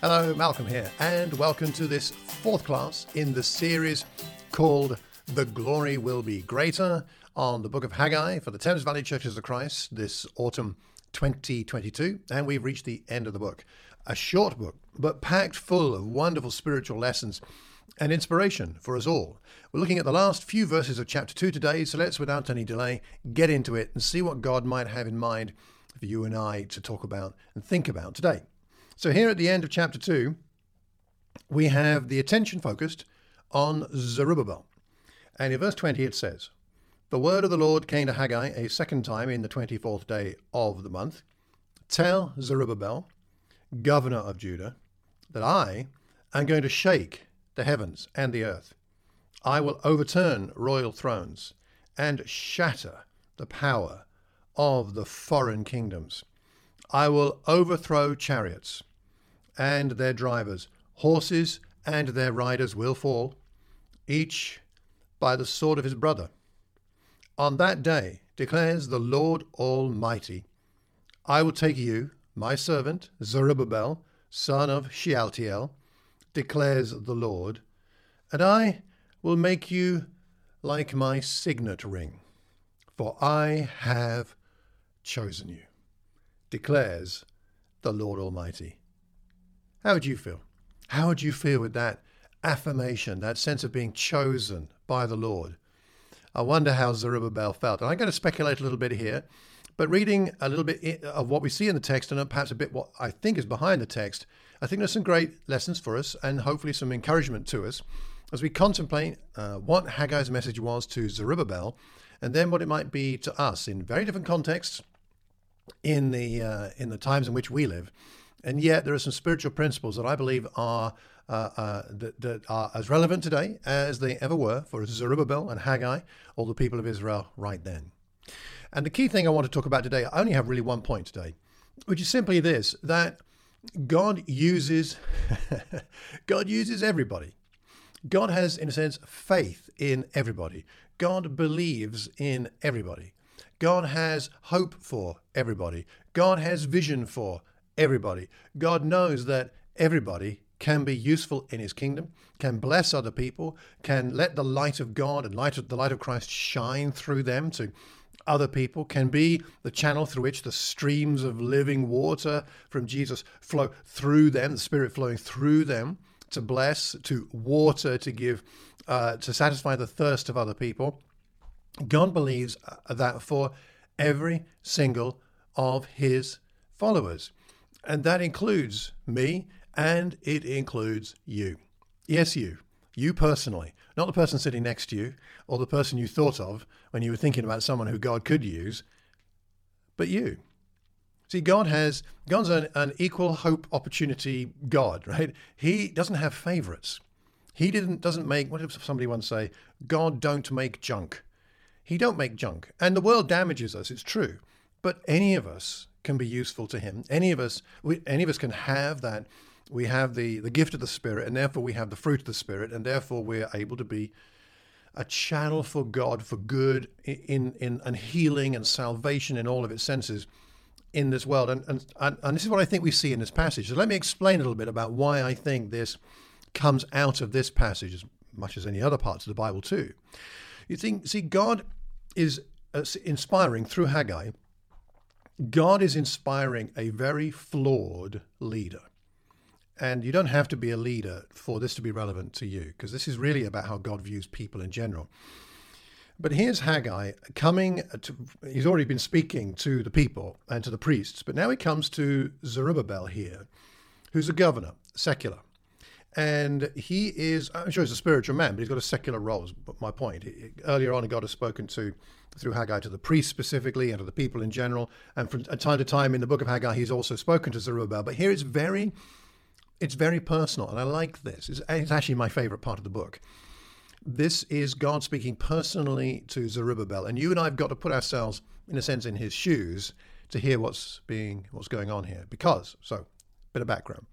Hello, Malcolm here, and welcome to this fourth class in the series called The Glory Will Be Greater on the book of Haggai for the Thames Valley Churches of Christ this autumn 2022. And we've reached the end of the book. A short book, but packed full of wonderful spiritual lessons and inspiration for us all. We're looking at the last few verses of chapter 2 today, so let's, without any delay, get into it and see what God might have in mind for you and I to talk about and think about today. So, here at the end of chapter 2, we have the attention focused on Zerubbabel. And in verse 20 it says, The word of the Lord came to Haggai a second time in the 24th day of the month. Tell Zerubbabel, governor of Judah, that I am going to shake the heavens and the earth. I will overturn royal thrones and shatter the power of the foreign kingdoms. I will overthrow chariots and their drivers. Horses and their riders will fall, each by the sword of his brother. On that day, declares the Lord Almighty, I will take you, my servant, Zerubbabel, son of Shealtiel, declares the Lord, and I will make you like my signet ring, for I have chosen you, declares the Lord Almighty. How would you feel? How would you feel with that affirmation, that sense of being chosen by the Lord? I wonder how Zerubbabel felt. And I'm going to speculate a little bit here, but reading a little bit of what we see in the text and perhaps a bit what I think is behind the text, I think there's some great lessons for us and hopefully some encouragement to us as we contemplate uh, what Haggai's message was to Zerubbabel and then what it might be to us in very different contexts in the uh, in the times in which we live and yet, there are some spiritual principles that I believe are uh, uh, that, that, are as relevant today as they ever were for Zerubbabel and Haggai, all the people of Israel right then. And the key thing I want to talk about today, I only have really one point today, which is simply this: that God uses God uses everybody. God has, in a sense, faith in everybody. God believes in everybody. God has hope for everybody. God has vision for everybody. God knows that everybody can be useful in his kingdom, can bless other people, can let the light of God and light of, the light of Christ shine through them to other people, can be the channel through which the streams of living water from Jesus flow through them, the Spirit flowing through them to bless, to water, to give, uh, to satisfy the thirst of other people. God believes uh, that for every single of his followers. And that includes me and it includes you. Yes, you. You personally. Not the person sitting next to you or the person you thought of when you were thinking about someone who God could use, but you. See, God has God's an, an equal hope opportunity God, right? He doesn't have favorites. He didn't doesn't make what did somebody once say? God don't make junk. He don't make junk. And the world damages us, it's true. But any of us can be useful to him. Any of us, we, any of us can have that. We have the, the gift of the Spirit, and therefore we have the fruit of the Spirit, and therefore we're able to be a channel for God for good in, in and healing and salvation in all of its senses in this world. And, and, and this is what I think we see in this passage. So let me explain a little bit about why I think this comes out of this passage as much as any other parts of the Bible too. You think, see, God is uh, inspiring through Haggai God is inspiring a very flawed leader. And you don't have to be a leader for this to be relevant to you, because this is really about how God views people in general. But here's Haggai coming to, he's already been speaking to the people and to the priests, but now he comes to Zerubbabel here, who's a governor, secular. And he is, I'm sure he's a spiritual man, but he's got a secular role, is my point. Earlier on, God has spoken to through Haggai to the priests specifically and to the people in general. And from uh, time to time in the book of Haggai, he's also spoken to Zerubbabel. But here it's very, it's very personal, and I like this. It's, it's actually my favorite part of the book. This is God speaking personally to Zerubbabel, and you and I have got to put ourselves, in a sense, in his shoes to hear what's being what's going on here. Because, so, bit of background.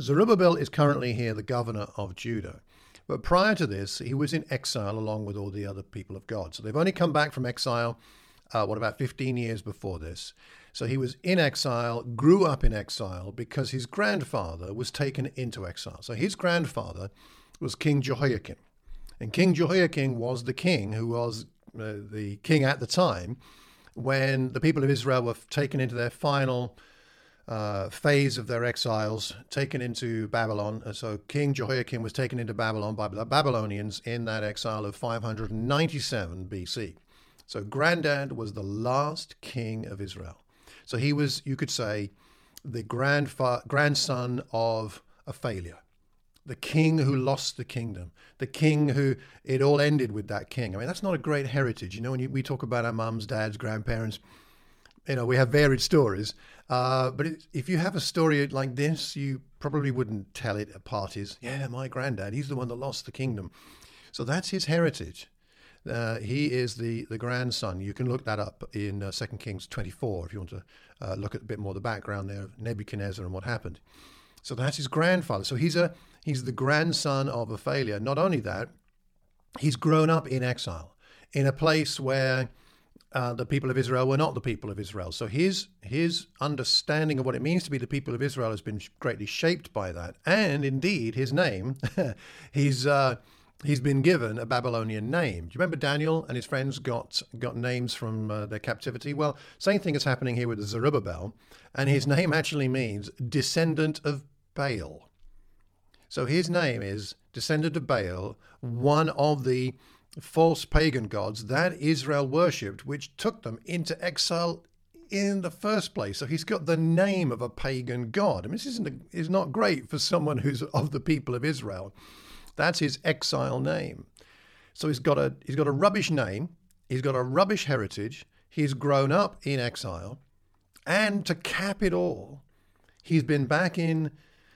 Zerubbabel is currently here the governor of Judah. But prior to this, he was in exile along with all the other people of God. So they've only come back from exile uh, what about 15 years before this. So he was in exile, grew up in exile because his grandfather was taken into exile. So his grandfather was King Jehoiakim. And King Jehoiakim was the king who was uh, the king at the time when the people of Israel were taken into their final uh, phase of their exiles, taken into Babylon. So King Jehoiakim was taken into Babylon by the Babylonians in that exile of 597 BC. So Granddad was the last king of Israel. So he was, you could say, the grandfa- grandson of a failure, the king who lost the kingdom, the king who it all ended with that king. I mean, that's not a great heritage. You know, when you, we talk about our mums, dads, grandparents, you know, we have varied stories. Uh, but it, if you have a story like this, you probably wouldn't tell it at parties. Yeah, my granddad, he's the one that lost the kingdom. So that's his heritage. Uh, he is the, the grandson. You can look that up in uh, 2 Kings 24 if you want to uh, look at a bit more the background there of Nebuchadnezzar and what happened. So that's his grandfather. So he's a he's the grandson of a failure. Not only that, he's grown up in exile in a place where uh, the people of Israel were not the people of Israel. So his his understanding of what it means to be the people of Israel has been greatly shaped by that, and indeed his name, he's uh, he's been given a Babylonian name. Do you remember Daniel and his friends got got names from uh, their captivity? Well, same thing is happening here with Zerubbabel, and his name actually means descendant of Baal. So his name is descendant of Baal, one of the false pagan gods that Israel worshipped, which took them into exile in the first place. So he's got the name of a pagan god. I mean, this isn't a, is not great for someone who's of the people of Israel. That's his exile name. So he's got a he's got a rubbish name. He's got a rubbish heritage. He's grown up in exile, and to cap it all, he's been back in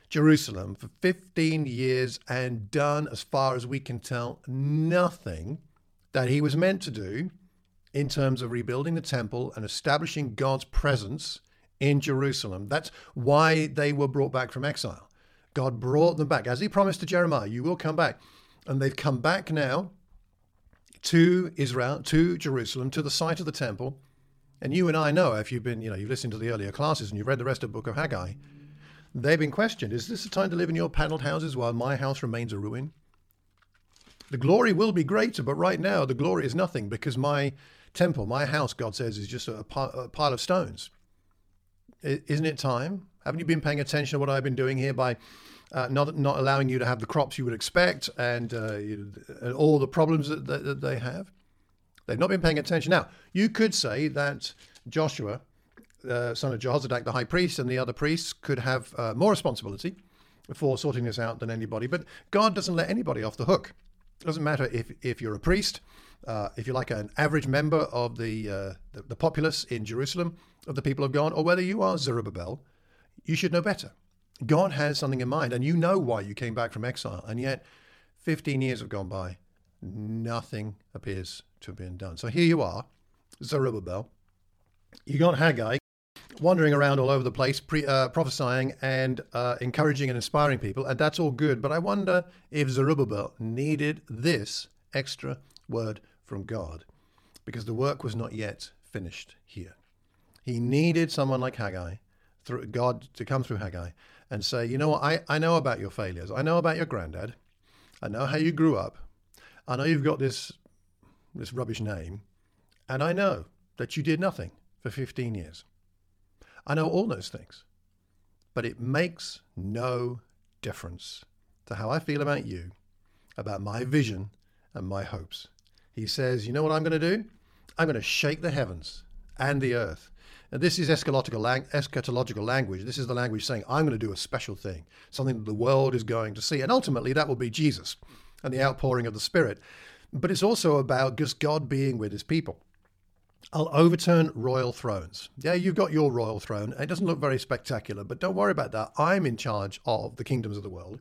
Jerusalem for 15 years and done, as far as we can tell, nothing that he was meant to do in terms of rebuilding the temple and establishing God's presence in Jerusalem. That's why they were brought back from exile. God brought them back, as he promised to Jeremiah, you will come back. And they've come back now to Israel, to Jerusalem, to the site of the temple. And you and I know, if you've been, you know, you've listened to the earlier classes and you've read the rest of the book of Haggai, They've been questioned Is this the time to live in your panelled houses while my house remains a ruin? The glory will be greater, but right now the glory is nothing because my temple, my house, God says, is just a, pile of stones. Isn't it time? Haven't you been paying attention to what I've been doing here by uh, not not allowing you to have the crops you would expect and, uh, and all the problems that, that, that they have? They've not been paying attention. Now, you could say that Joshua uh, son of Jehozadak, the high priest, and the other priests could have uh, more responsibility for sorting this out than anybody. But God doesn't let anybody off the hook. It doesn't matter if, if you're a priest, uh, if you're like an average member of the, uh, the, the populace in Jerusalem, of the people of God, or whether you are Zerubbabel, you should know better. God has something in mind, and you know why you came back from exile. And yet, 15 years have gone by, nothing appears to have been done. So here you are, Zerubbabel. You got Haggai wandering around all over the place, pre, uh, prophesying and uh, encouraging and inspiring people, and that's all good. But I wonder if Zerubbabel needed this extra word from God, because the work was not yet finished here. He needed someone like Haggai, through God, to come through Haggai and say, you know what, I, I know about your failures. I know about your granddad. I know how you grew up. I know you've got this this rubbish name, and I know that you did nothing for 15 years. I know all those things. But it makes no difference to how I feel about you, about my vision and my hopes. He says, You know what I'm going to do? I'm going to shake the heavens and the earth. And this is eschatological, lang- eschatological language. This is the language saying, I'm going to do a special thing, something that the world is going to see. And ultimately, that will be Jesus and the outpouring of the Spirit. But it's also about just God being with his people. I'll overturn royal thrones. Yeah, you've got your royal throne. It doesn't look very spectacular, but don't worry about that. I'm in charge of the kingdoms of the world.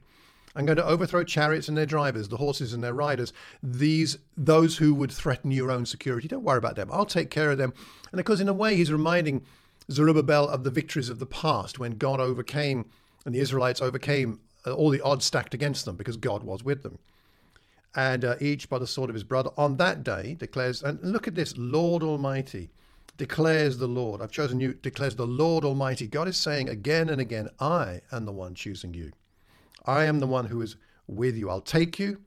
I'm going to overthrow chariots and their drivers, the horses and their riders, these those who would threaten your own security. Don't worry about them. I'll take care of them. And of course, in a way, he's reminding Zerubbabel of the victories of the past when God overcame and the Israelites overcame uh, all the odds stacked against them because God was with them. And uh, each by the sword of his brother. On that day, declares, and look at this, Lord Almighty declares the Lord. I've chosen you, declares the Lord Almighty. God is saying again and again, I am the one choosing you. I am the one who is with you. I'll take you,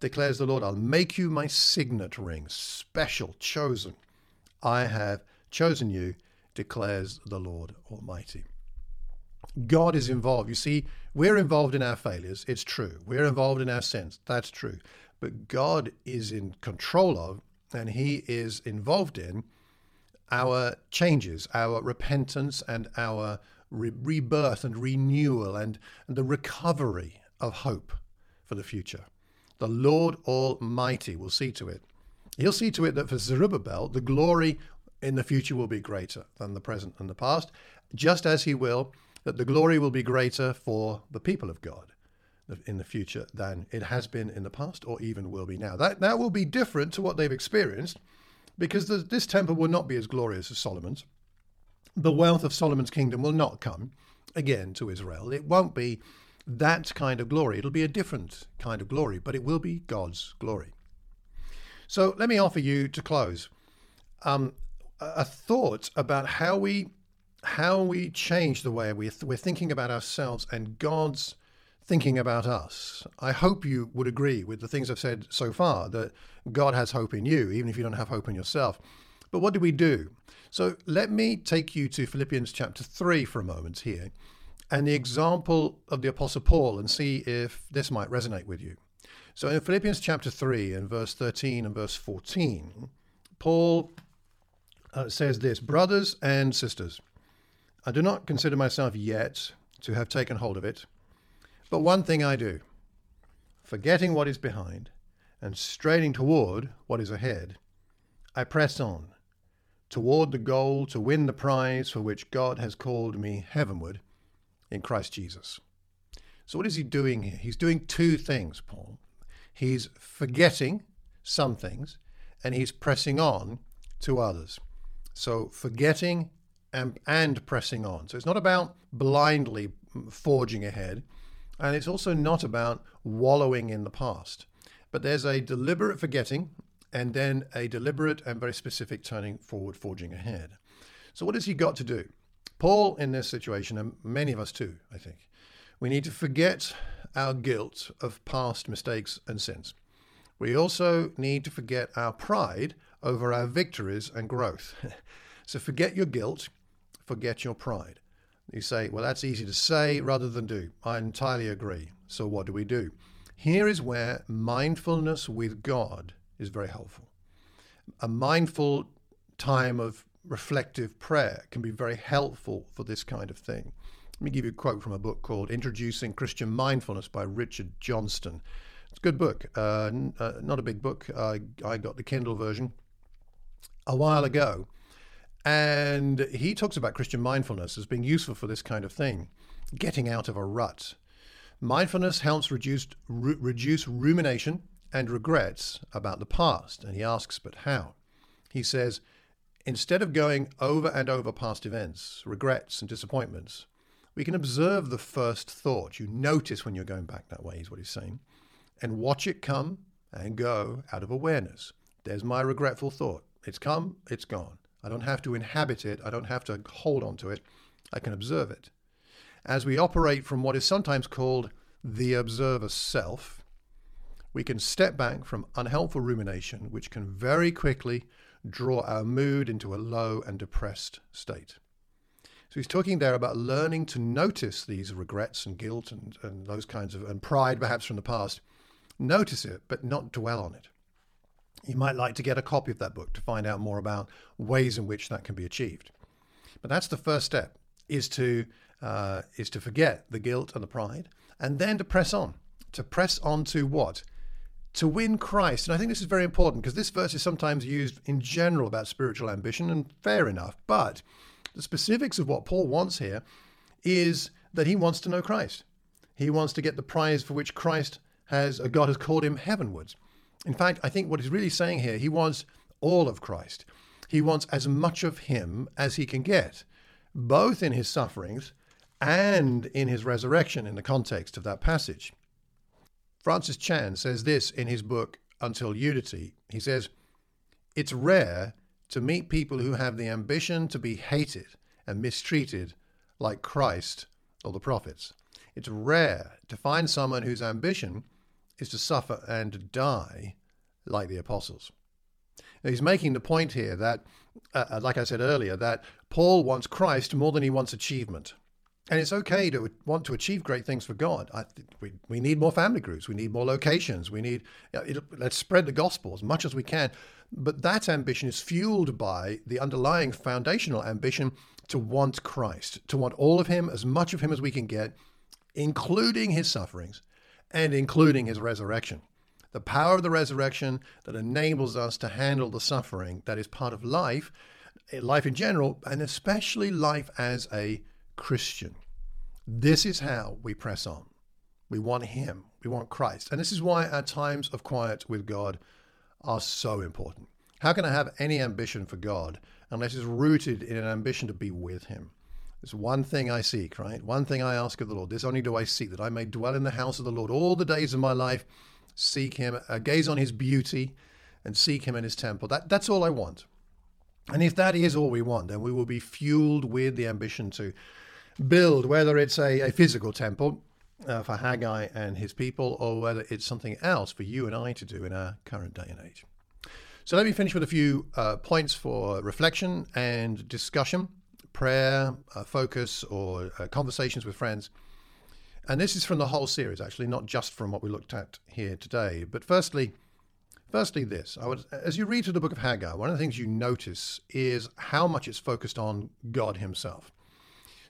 declares the Lord. I'll make you my signet ring, special, chosen. I have chosen you, declares the Lord Almighty. God is involved. You see, we're involved in our failures. It's true. We're involved in our sins. That's true. But God is in control of and He is involved in our changes, our repentance, and our re- rebirth and renewal and, and the recovery of hope for the future. The Lord Almighty will see to it. He'll see to it that for Zerubbabel, the glory in the future will be greater than the present and the past, just as he will that the glory will be greater for the people of God in the future than it has been in the past or even will be now. That, that will be different to what they've experienced because the, this temple will not be as glorious as Solomon's. The wealth of Solomon's kingdom will not come again to Israel. It won't be that kind of glory. It'll be a different kind of glory, but it will be God's glory. So let me offer you to close um, a thought about how we how we change the way we we're thinking about ourselves and God's thinking about us. I hope you would agree with the things I've said so far that God has hope in you, even if you don't have hope in yourself. But what do we do? So let me take you to Philippians chapter 3 for a moment here and the example of the Apostle Paul and see if this might resonate with you. So in Philippians chapter 3 and verse 13 and verse 14, Paul uh, says this Brothers and sisters, I do not consider myself yet to have taken hold of it, but one thing I do, forgetting what is behind and straining toward what is ahead, I press on toward the goal to win the prize for which God has called me heavenward in Christ Jesus. So, what is he doing here? He's doing two things, Paul. He's forgetting some things and he's pressing on to others. So, forgetting and, and pressing on. So it's not about blindly forging ahead, and it's also not about wallowing in the past. But there's a deliberate forgetting and then a deliberate and very specific turning forward, forging ahead. So, what has he got to do? Paul, in this situation, and many of us too, I think, we need to forget our guilt of past mistakes and sins. We also need to forget our pride over our victories and growth. so, forget your guilt forget your pride. You say, well, that's easy to say rather than do. I entirely agree. So, what do we do? Here is where mindfulness with God is very helpful. A mindful time of reflective prayer can be very helpful for this kind of thing. Let me give you a quote from a book called Introducing Christian Mindfulness by Richard Johnston. It's a good book, uh, uh, not a big book. I got the Kindle version a while ago. And he talks about Christian mindfulness as being useful for this kind of thing, getting out of a rut. Mindfulness helps reduce, re- reduce rumination and regrets about the past. And he asks, but how? He says, instead of going over and over past events, regrets, and disappointments, we can observe the first thought. You notice when you're going back that way, is what he's saying, and watch it come and go out of awareness. There's my regretful thought. It's come, it's gone. I don't have to inhabit it. I don't have to hold on to it. I can observe it. As we operate from what is sometimes called the observer self, we can step back from unhelpful rumination, which can very quickly draw our mood into a low and depressed state. So he's talking there about learning to notice these regrets and guilt and, and those kinds of, and pride perhaps from the past. Notice it, but not dwell on it you might like to get a copy of that book to find out more about ways in which that can be achieved. But that's the first step: is to uh, is to forget the guilt and the pride, and then to press on. To press on to what? To win Christ. And I think this is very important because this verse is sometimes used in general about spiritual ambition, and fair enough. But the specifics of what Paul wants here is that he wants to know Christ. He wants to get the prize for which Christ has, uh, God has called him heavenwards. In fact, I think what he's really saying here, he wants all of Christ. He wants as much of him as he can get, both in his sufferings and in his resurrection in the context of that passage. Francis Chan says this in his book, Until Unity. He says, It's rare to meet people who have the ambition to be hated and mistreated like Christ or the prophets. It's rare to find someone whose ambition is to suffer and die like the apostles. Now, he's making the point here that, uh, uh, like I said earlier, that Paul wants Christ more than he wants achievement. And it's okay to want to achieve great things for God. I, we, we need more family groups. We need more locations. We need, you know, let's spread the gospel as much as we can. But that ambition is fueled by the underlying foundational ambition to want Christ, to want all of Him, as much of Him as we can get, including His sufferings and including His resurrection. The power of the resurrection that enables us to handle the suffering that is part of life, eh, life in general, and especially life as a Christian. This is how we press on. We want Him, we want Christ. And this is why our times of quiet with God are so important. How can I have any ambition for God unless it's rooted in an ambition to be with Him? There's one thing I seek, right? One thing I ask of the Lord. This only do I seek, that I may dwell in the house of the Lord all the days of my life, seek Him, uh, gaze on His beauty, and seek Him in His temple. That, that's all I want. And if that is all we want, then we will be fueled with the ambition to build, whether it's a, a physical temple uh, for Haggai and his people, or whether it's something else for you and I to do in our current day and age. So let me finish with a few uh, points for reflection and discussion, prayer, uh, focus, or uh, conversations with friends. And this is from the whole series, actually, not just from what we looked at here today. But firstly, firstly, this: I would, as you read through the book of Haggai, one of the things you notice is how much it's focused on God Himself.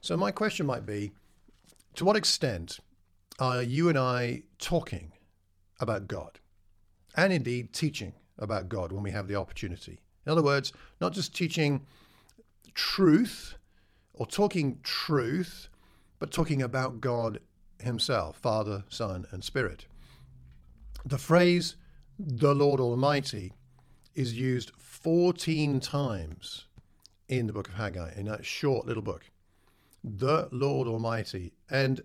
So my question might be, to what extent are you and I talking about God, and indeed teaching about God when we have the opportunity. In other words, not just teaching truth or talking truth, but talking about God Himself, Father, Son, and Spirit. The phrase, the Lord Almighty, is used 14 times in the book of Haggai, in that short little book. The Lord Almighty. And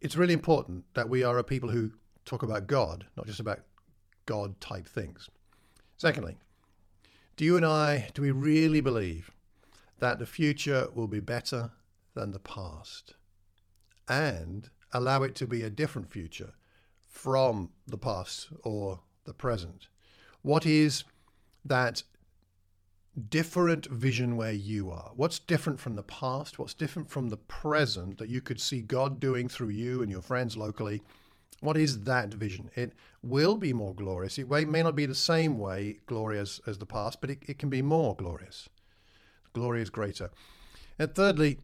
it's really important that we are a people who talk about God, not just about God type things. Secondly, do you and I, do we really believe that the future will be better than the past and allow it to be a different future from the past or the present? What is that different vision where you are? What's different from the past? What's different from the present that you could see God doing through you and your friends locally what is that vision? It will be more glorious. It may not be the same way glorious as the past, but it, it can be more glorious. Glory is greater. And thirdly,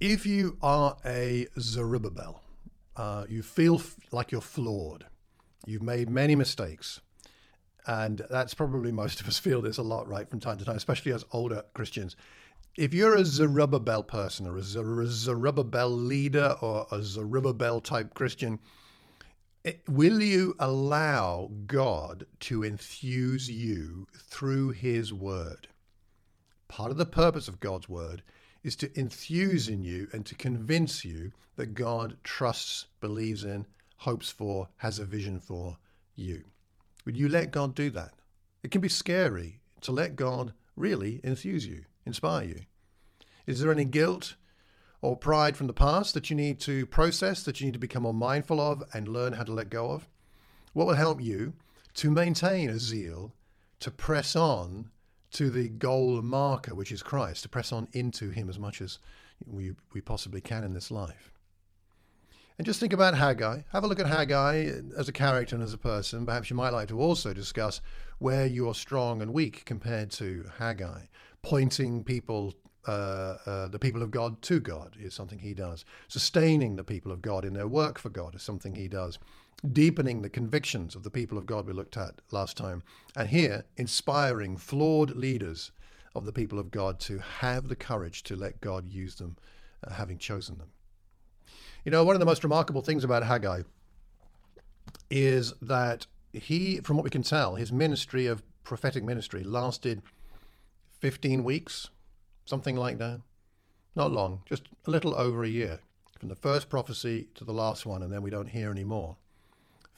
if you are a Zerubbabel, uh, you feel f- like you're flawed, you've made many mistakes, and that's probably most of us feel this a lot, right, from time to time, especially as older Christians if you're a Zerubbabel person or a Zerubbabel leader or a Zerubbabel type Christian, it, will you allow God to infuse you through His Word? Part of the purpose of God's Word is to enthuse in you and to convince you that God trusts, believes in, hopes for, has a vision for you. Would you let God do that? It can be scary to let God really enthuse you inspire you? Is there any guilt or pride from the past that you need to process, that you need to become more mindful of and learn how to let go of? What will help you to maintain a zeal to press on to the goal marker, which is Christ, to press on into Him as much as we, we possibly can in this life? And just think about Haggai. Have a look at Haggai as a character and as a person. Perhaps you might like to also discuss where you're strong and weak compared to Haggai pointing people, uh, uh, the people of God to God is something he does. Sustaining the people of God in their work for God is something he does. Deepening the convictions of the people of God we looked at last time. And here, inspiring flawed leaders of the people of God to have the courage to let God use them, uh, having chosen them. You know, one of the most remarkable things about Haggai is that he, from what we can tell, his ministry of prophetic ministry lasted 15 weeks, something like that. Not long, just a little over a year, from the first prophecy to the last one, and then we don't hear any more.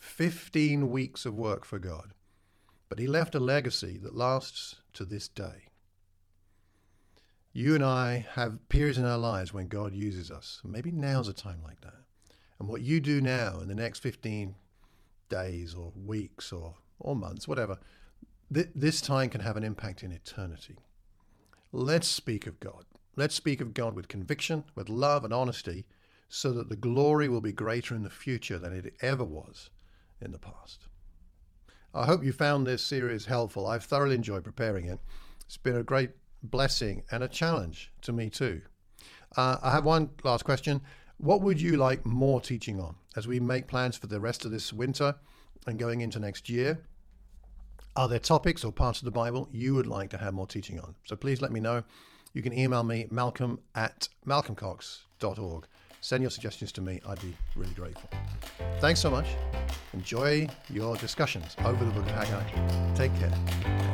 15 weeks of work for God. But he left a legacy that lasts to this day. You and I have periods in our lives when God uses us. Maybe now's a time like that. And what you do now in the next 15 days or weeks or, or months, whatever, th- this time can have an impact in eternity. Let's speak of God. Let's speak of God with conviction, with love and honesty, so that the glory will be greater in the future than it ever was in the past. I hope you found this series helpful. I've thoroughly enjoyed preparing it. It's been a great blessing and a challenge to me, too. Uh, I have one last question. What would you like more teaching on as we make plans for the rest of this winter and going into next year? Are there topics or parts of the Bible you would like to have more teaching on? So please let me know. You can email me, malcolm at malcolmcox.org. Send your suggestions to me. I'd be really grateful. Thanks so much. Enjoy your discussions over the book of Haggai. Take care.